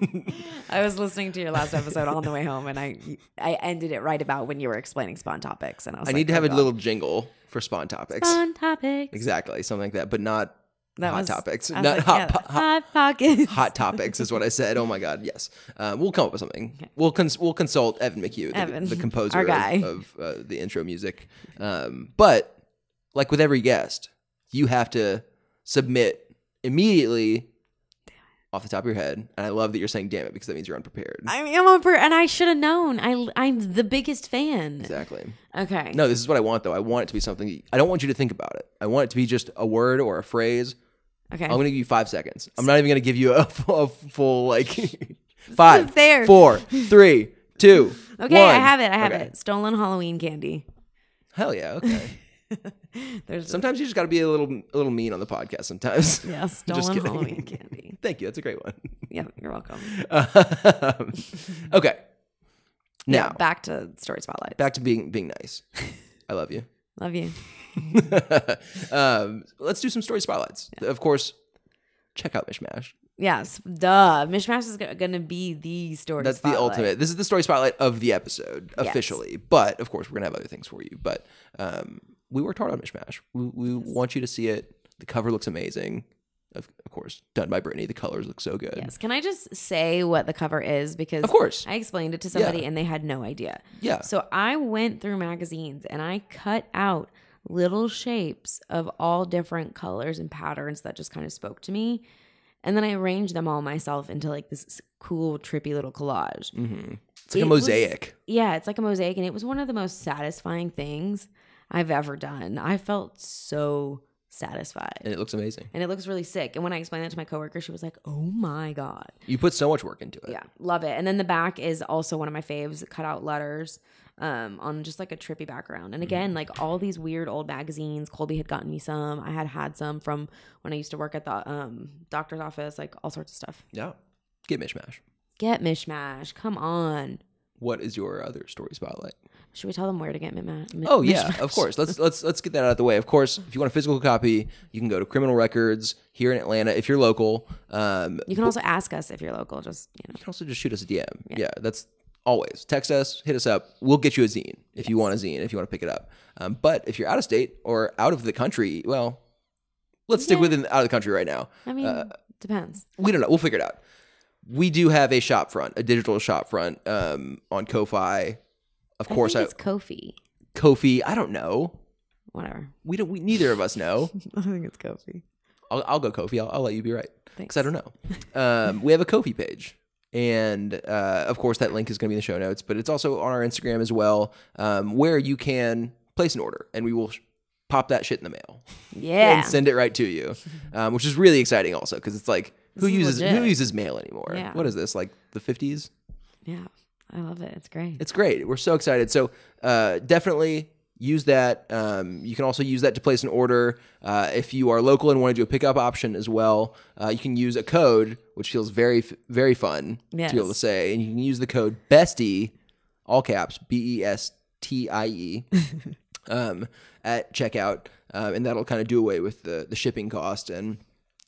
I was listening to your last episode on the way home, and I I ended it right about when you were explaining spawn topics, and I was I like, need to have oh, a little jingle for spawn topics. spawn topics. Exactly, something like that, but not That hot was- topics. Not like, hot, yeah, po- hot, hot pockets. hot topics is what I said. Oh my god, yes. Uh, we'll come up with something. We'll cons- we'll consult Evan McHugh, the, Evan, the composer of, of uh, the intro music. Um, but like with every guest, you have to submit immediately off the top of your head. And I love that you're saying "damn it" because that means you're unprepared. I I'm a per- and I should have known. I I'm the biggest fan. exactly. Okay. No, this is what I want though. I want it to be something. I don't want you to think about it. I want it to be just a word or a phrase. Okay. I'm going to give you five seconds. I'm not even going to give you a, full- a full like five, fair. four, three, two, okay, I have it. I have Okay. it. Stolen Halloween candy. Hell yeah. Okay. There's Sometimes you just got to be a little a little mean on the podcast. Sometimes. yeah, stolen. Halloween candy. Thank you. That's a great one. Yeah, you're welcome. Um, okay. Now Yeah, back to story spotlights. back to being being nice. I love you. Love you. um, let's do some story spotlights. Of course, check out Mishmash. Yes, duh. Mishmash is going to be the story. That's the ultimate. This is the story spotlight of the episode Yes. officially. But of course, we're gonna have other things for you. But um, we worked hard on Mishmash. We, we want you to see it. The cover looks amazing. Of, of course, done by Brittnee. The colors look so good. Yes. Can I just say what the cover is? Because Of course. I explained it to somebody Yeah. and they had no idea. Yeah. So I went through magazines and I cut out little shapes of all different colors and patterns that just kind of spoke to me. And then I arranged them all myself into like this cool, trippy little collage. hmm It's like It a was- mosaic. Yeah, it's like a mosaic. And it was one of the most satisfying things I've ever done. I felt so satisfied. and it looks amazing. and it looks really sick. And when I explained that to my coworker, she was like, "Oh my god, You put so much work into it. yeah, love it." And then the back is also one of my faves, cut out letters um, on just like a trippy background. And again, like all these weird old magazines. Colby had gotten me some. I had had some from when I used to work at the um, doctor's office, like all sorts of stuff. Yeah. Get Mishmash. Get mishmash. Come on. What is your other story spotlight? Should we tell them where to get mishmash? Oh yeah, of course. Let's let's let's get that out of the way. Of course, if you want a physical copy, you can go to Criminal Records here in Atlanta if you're local. Um, You can also ask us if you're local. Just you know. You can also just shoot us a DM. Yeah, that's always text us, hit us up. We'll get you a zine if you want a zine, if you want to pick it up. Um, but if you're out of state or out of the country, well, let's stick Yeah. within out of the country right now. I mean, Uh, depends. We don't know. We'll figure it out. We do have a shop front, a digital shop front um, on Ko-fi. Of course, I I, think it's Kofi. Kofi. I don't know. Whatever. We don't. We neither of us know. I think it's Kofi. I'll, I'll go Kofi. I'll, I'll let you be right Thanks. because I don't know. Um, we have a Kofi page, and uh, of course that link is going to be in the show notes, but it's also on our Instagram as well, um, where you can place an order, and we will sh- pop that shit in the mail Yeah. and send it right to you, um, which is really exciting also because it's like who This is uses who uses mail anymore? Yeah. What is this like the fifties? Yeah, I love it. It's great. It's great. We're so excited. So uh, definitely use that. Um, you can also use that to place an order. Uh, if you are local and want to do a pickup option as well, uh, you can use a code, which feels very, very fun to be able to say. And you can use the code BESTIE, all caps, B E S T I E, um, at checkout. Um, and that'll kind of do away with the, the shipping cost and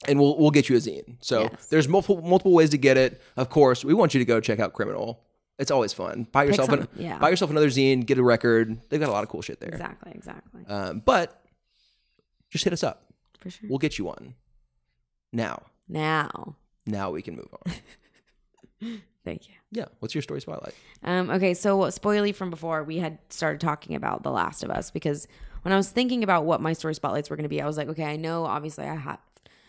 and we'll we'll get you a zine. So Yes. there's multiple multiple ways to get it. Of course, we want you to go check out Criminal. It's always fun. Buy yourself an, yeah. buy yourself another zine, get a record. They've got a lot of cool shit there. Exactly. Exactly. Um, but just hit us up. For sure. We'll get you one. Now, Now, now we can move on. thank you. yeah. What's your story spotlight? Um, okay, so spoily from before, we had started talking about The Last of Us because when I was thinking about what my story spotlights were going to be, I was like, okay, I know obviously I have,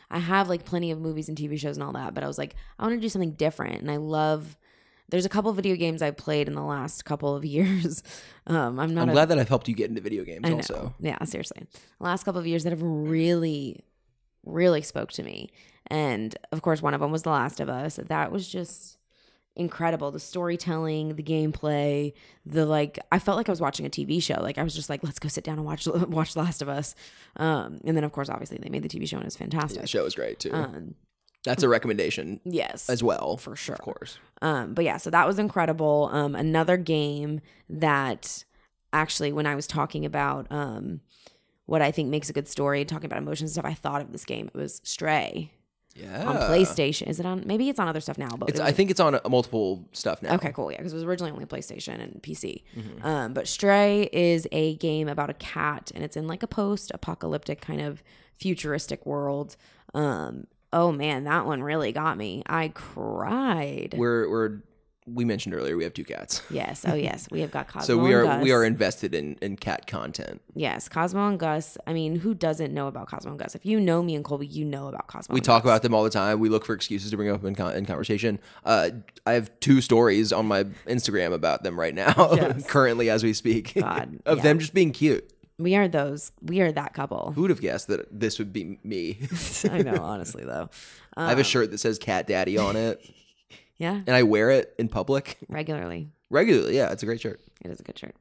I have like plenty of movies and TV shows and all that, but I was like, I want to do something different, and I love. There's a couple video games I've played in the last couple of years. Um, I'm not I'm a glad that I've helped you get into video games I know. also. Yeah, seriously. The last couple of years that have really, really spoke to me. And of course, one of them was The Last of Us. That was just, incredible. The storytelling, the gameplay, the like. I felt like I was watching a TV show. Like I was just like, let's go sit down and watch watch The Last of Us. Um, and then of course, obviously, they made the TV show and it was fantastic. The show was great too. Um, That's a recommendation yes, as well, for sure. Of course. Um, but yeah, so that was incredible. Um, another game that actually, when I was talking about um, what I think makes a good story, talking about emotions and stuff, I thought of this game. It was Stray Yeah. on PlayStation. Is it on? Maybe it's on other stuff now, but It's, it I think it's on uh, multiple stuff now. Okay, cool. Yeah, because it was originally only PlayStation and PC. Mm-hmm. Um, but Stray is a game about a cat, and it's in like a post-apocalyptic kind of futuristic world. Um, oh man, that one really got me. I cried. We're we're we mentioned earlier we have two cats. yes. Oh yes, we have got Cosmo. So we are we are invested in in cat content. Yes, Cosmo and Gus. I mean, who doesn't know about Cosmo and Gus? If you know me and Colby, you know about Cosmo. We talk Gus. about them all the time. We look for excuses to bring up in, con- in conversation. Uh, I have two stories on my Instagram about them right now, Yes. currently as we speak, God, of yeah. them just being cute. We are those. We are that couple. Who would have guessed that this would be me? I know, honestly, though. I have a shirt that says "Cat Daddy" on it, Yeah, and I wear it in public regularly. regularly. Yeah, it's a great shirt. It is a good shirt.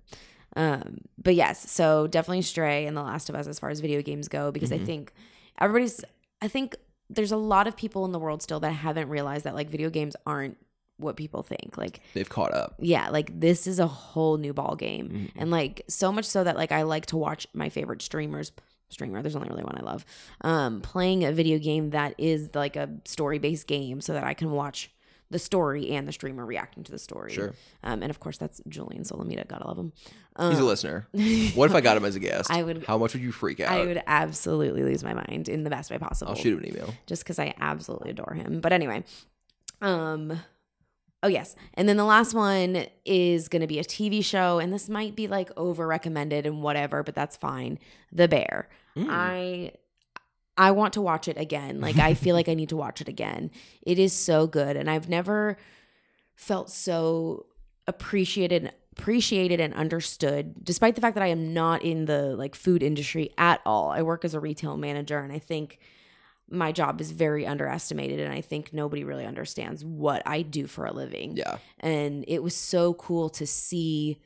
Um, but yes, so definitely Stray and The Last of Us as far as video games go, because I think everybody's. I think there's a lot of people in the world still that haven't realized that like video games aren't what people think. Like They've caught up. yeah, like this is a whole new ball game. And like so much so that like I like to watch my favorite streamers streamer, there's only really one I love, um, playing a video game that is like a story based game so that I can watch the story and the streamer reacting to the story. Sure. Um, and of course that's Julian Solomita, gotta love him. He's a listener. What if I got him as a guest? I would- How much would you freak out? I would absolutely lose my mind in the best way possible. I'll shoot him an email. just because I absolutely adore him. But anyway, um, oh yes, and then the last one is going to be a TV show, and this might be like over recommended and whatever, but that's fine. The Bear. Mm. I I want to watch it again. Like I feel like I need to watch it again. It is so good, and I've never felt so appreciated appreciated and understood despite the fact that I am not in the like food industry at all. I work as a retail manager and I think my job is very underestimated and I think nobody really understands what I do for a living. Yeah. And it was so cool to see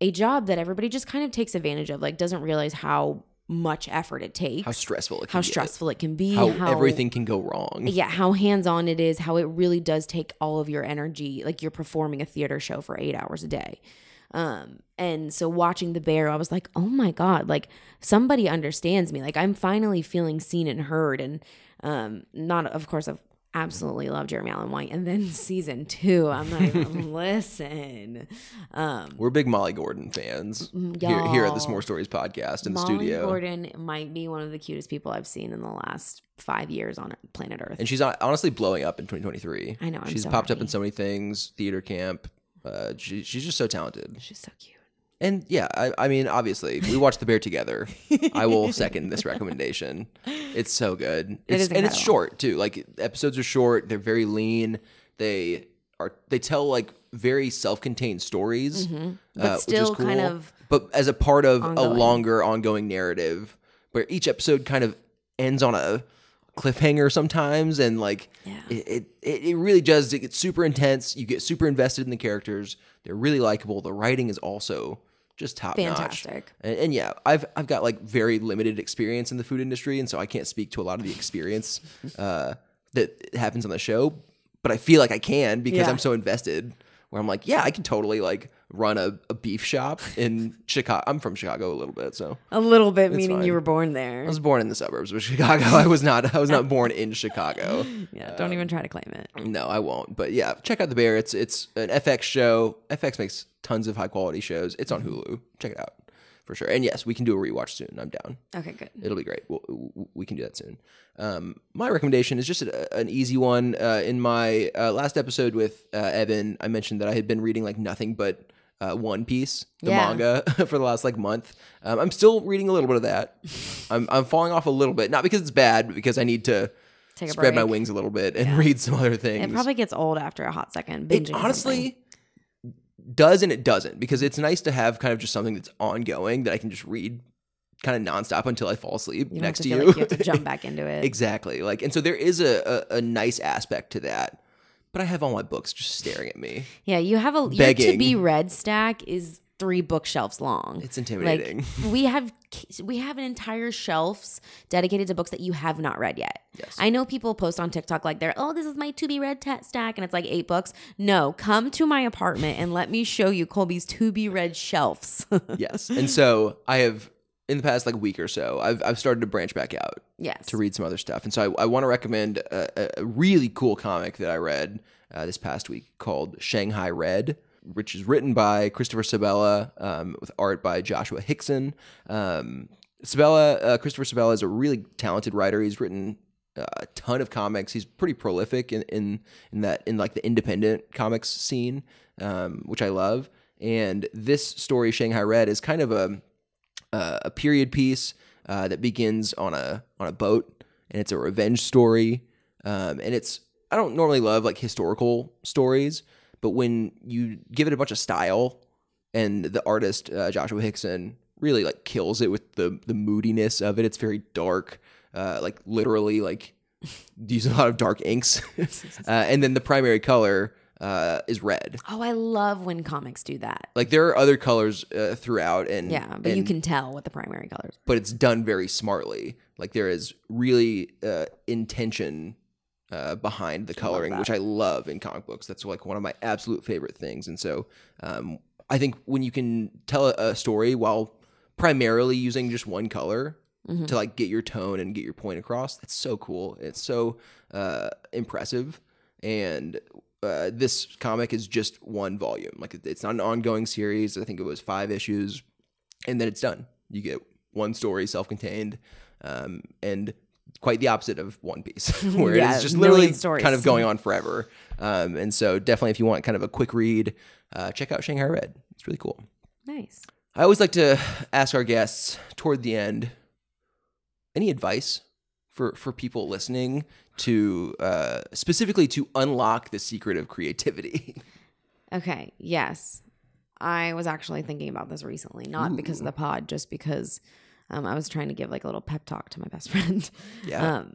a job that everybody just kind of takes advantage of, like doesn't realize how much effort it takes, How stressful it can how stressful it can be, How, everything can go wrong. yeah, how hands on it is, how it really does take all of your energy. Like you're performing a theater show for eight hours a day. Um, and so watching the bear, I was like, oh my God, like somebody understands me. Like I'm finally feeling seen and heard. And um, not, of course, I've absolutely love Jeremy Allen White. And then season two, I'm like, listen. Um, We're big Molly Gordon fans Mm, here, here at the. S'more Stories podcast in the Molly studio. Gordon might be one of the cutest people I've seen in the last five years on planet Earth. And she's honestly blowing up in 2023. I know, I'm she's so popped up in so many things, theater camp. Uh, she, she's just so talented. She's so cute. And yeah, I, I mean, obviously, we watched The Bear together. I will second this recommendation. It's so good. It's, is and it's short too. Like episodes are short. They're very lean. They are. They tell like very self-contained stories, Mm-hmm. uh, But still which is kind of But as a part of a longer ongoing narrative, where each episode kind of ends on a cliffhanger sometimes, and like Yeah. it, it, it really does. It gets super intense. You get super invested in the characters. They're really likable. The writing is also just top notch. Fantastic. And, and yeah, I've I've got like very limited experience in the food industry, and so I can't speak to a lot of the experience uh, that happens on the show. But I feel like I can because Yeah. I'm so invested. Where I'm like, yeah, I can totally like run a, a beef shop in Chicago. I'm from Chicago a little bit, so A little bit, meaning fine. you were born there. I was born in the suburbs of Chicago. I was not. I was not born in Chicago. yeah, don't even try to claim it. No, I won't. But yeah, check out the Bear. It's it's an FX show. FX makes tons of high quality shows. It's on mm-hmm. Hulu. Check it out for sure. And yes, we can do a rewatch soon. I'm down. Okay, good. It'll be great. We'll, we can do that soon. Um, my recommendation is just a, an easy one. Uh, in my uh, last episode with uh, Evan, I mentioned that I had been reading like nothing but uh, One Piece, the Yeah. manga, for the last like month. Um, I'm still reading a little bit of that. I'm, I'm falling off a little bit, not because it's bad, but because I need to Take a spread my wings a little bit and read some other things. It probably gets old after a hot second. It honestly does and it doesn't because it's nice to have kind of just something that's ongoing that I can just read kind of nonstop until I fall asleep you next to to you. like you have to jump back into it. exactly. Like, and so there is a, a, a nice aspect to that. but I have all my books just staring at me. Yeah, you have a your to be read stack is three bookshelves long. It's intimidating. Like we have we have an entire shelves dedicated to books that you have not read yet. Yes. I know people post on TikTok like they're oh this is my to be read ta- stack and it's like eight books. No, come to my apartment and let me show you Colby's to be read shelves. yes. And so I have in the past like week or so, I've I've started to branch back out yes. to read some other stuff. And so I, I want to recommend a, a- a really cool comic that I read uh, this past week called Shanghai Red, which is written by Christopher Sebela um, with art by Joshua Hixson. Um, Sebela, uh, Christopher Sebela is a really talented writer. He's written uh, a ton of comics. He's pretty prolific in, in in that in like the independent comics scene, um, which I love. And this story, Shanghai Red, is kind of a uh, a period piece uh, that begins on a on a boat, and it's a revenge story. Um, and it's I don't normally love like historical stories, but when you give it a bunch of style, and the artist uh, Joshua Hixson really like kills it with the the moodiness of it. It's very dark, uh, like literally like using a lot of dark inks, uh, and then the primary color uh, is red. Oh, I love when comics do that. Like there are other colors uh, throughout, and Yeah, but you can tell what the primary colors. but it's done very smartly. Like there is really uh, intention uh, behind the coloring, which I love in comic books. That's like one of my absolute favorite things. And so um, I think when you can tell a, story while primarily using just one color to like get your tone and get your point across, that's so cool. It's so uh, impressive. And uh, this comic is just one volume. Like it's not an ongoing series. I think it was five issues and then it's done. You get one story, self-contained, um, and quite the opposite of One Piece, where Yeah, it's just million literally kind of going on forever. Um, and so, definitely, if you want kind of a quick read, uh, check out Shanghai Red. It's really cool. Nice. I always like to ask our guests toward the end any advice for for people listening to uh, specifically to unlock the secret of creativity. Okay. Yes. I was actually thinking about this recently, not because of the pod, just because um, I was trying to give like a little pep talk to my best friend. Yeah. Um,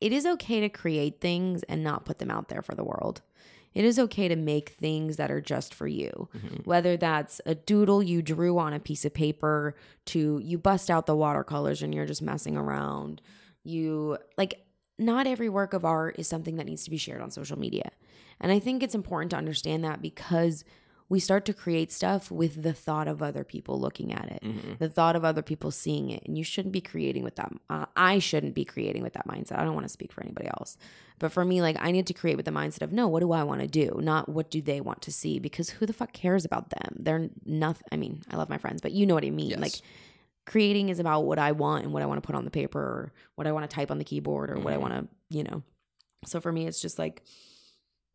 it is okay to create things and not put them out there for the world. It is okay to make things that are just for you. Whether that's a doodle you drew on a piece of paper to you bust out the watercolors and you're just messing around. You like not every work of art is something that needs to be shared on social media. And I think it's important to understand that because we start to create stuff with the thought of other people looking at it, the thought of other people seeing it. And you shouldn't be creating with that. Uh, I shouldn't be creating with that mindset. I don't want to speak for anybody else. But for me, like, I need to create with the mindset of, no, what do I want to do? Not what do they want to see? Because who the fuck cares about them? They're nothing. I mean, I love my friends, but you know what I mean. Yes. Like, creating is about what I want and what I want to put on the paper or what I want to type on the keyboard or what I want to, you know. So for me, it's just like,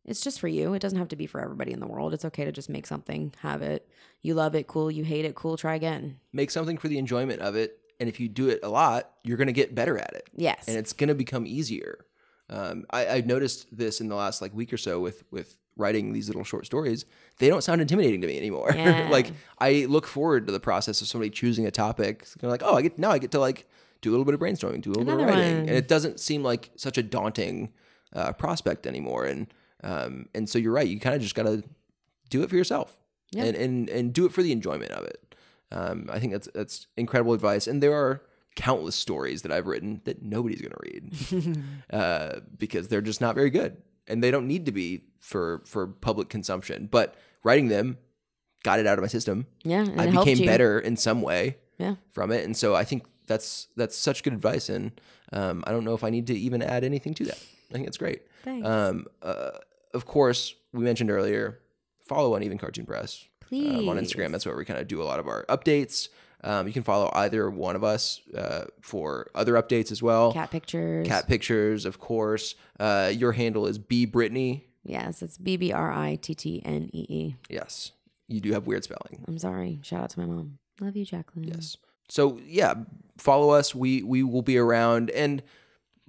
it's just for you. It doesn't have to be for everybody in the world. It's okay to just make something, have it. You love it, cool. You hate it, cool. Try again. Make something for the enjoyment of it, and if you do it a lot, you're going to get better at it. Yes. and it's going to become easier. Um, I, I noticed this in the last like week or so with with writing these little short stories. They don't sound intimidating to me anymore. Yeah. like I look forward to the process of somebody choosing a topic. They're like, oh, I get now I get to like do a little bit of brainstorming, do a little bit of writing, one. and it doesn't seem like such a daunting uh, prospect anymore. And um, and so you're right. You kind of just got to do it for yourself Yeah. and, and and do it for the enjoyment of it. Um, I think that's that's incredible advice. And there are countless stories that I've written that nobody's going to read uh, because they're just not very good, and they don't need to be for for public consumption. But writing them got it out of my system. yeah. And I became better in some way Yeah. from it, and so I think that's that's such good advice. And um, I don't know if I need to even add anything to that. I think it's great. Thanks. Um, uh, of course, we mentioned earlier, follow Uneven Cartoon Press um, on Instagram. That's where we kind of do a lot of our updates. Um, you can follow either one of us uh, for other updates as well. Cat pictures. Cat pictures, of course. Uh, your handle is B Brittnee. Yes, it's B B R I T T N E E. Yes, you do have weird spelling. I'm sorry. Shout out to my mom. Love you, Jacqueline. Yes. So yeah, follow us. We we will be around, and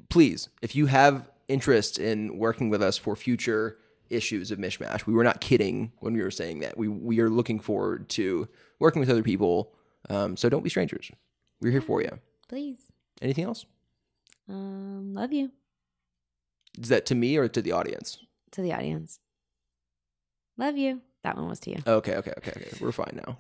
please, if you have interest in working with us for future issues of Mishmash, we were not kidding when we were saying that. We we are looking forward to working with other people. Um, so don't be strangers. We're here for you. Please. Anything else? Um, love you. Is that to me or to the audience? to the audience. Love you. That one was to you. Okay, okay, okay, okay. We're fine now.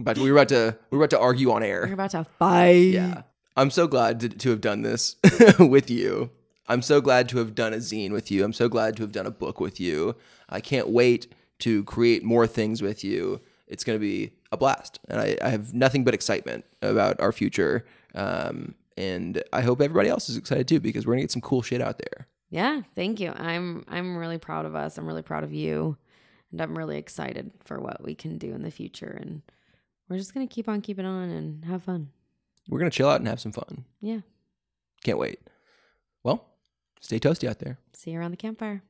but we were about to we were about to argue on air. We're about to fight. Yeah. I'm so glad to, to have done this with you. I'm so glad to have done a zine with you. I'm so glad to have done a book with you. I can't wait to create more things with you. It's going to be a blast. And I, I have nothing but excitement about our future. Um, and I hope everybody else is excited too because we're going to get some cool shit out there. Yeah, thank you. I'm I'm really proud of us. I'm really proud of you. And I'm really excited for what we can do in the future and we're just going to keep on keeping on and have fun. We're going to chill out and have some fun. Yeah. Can't wait. Well, stay toasty out there. See you around the campfire.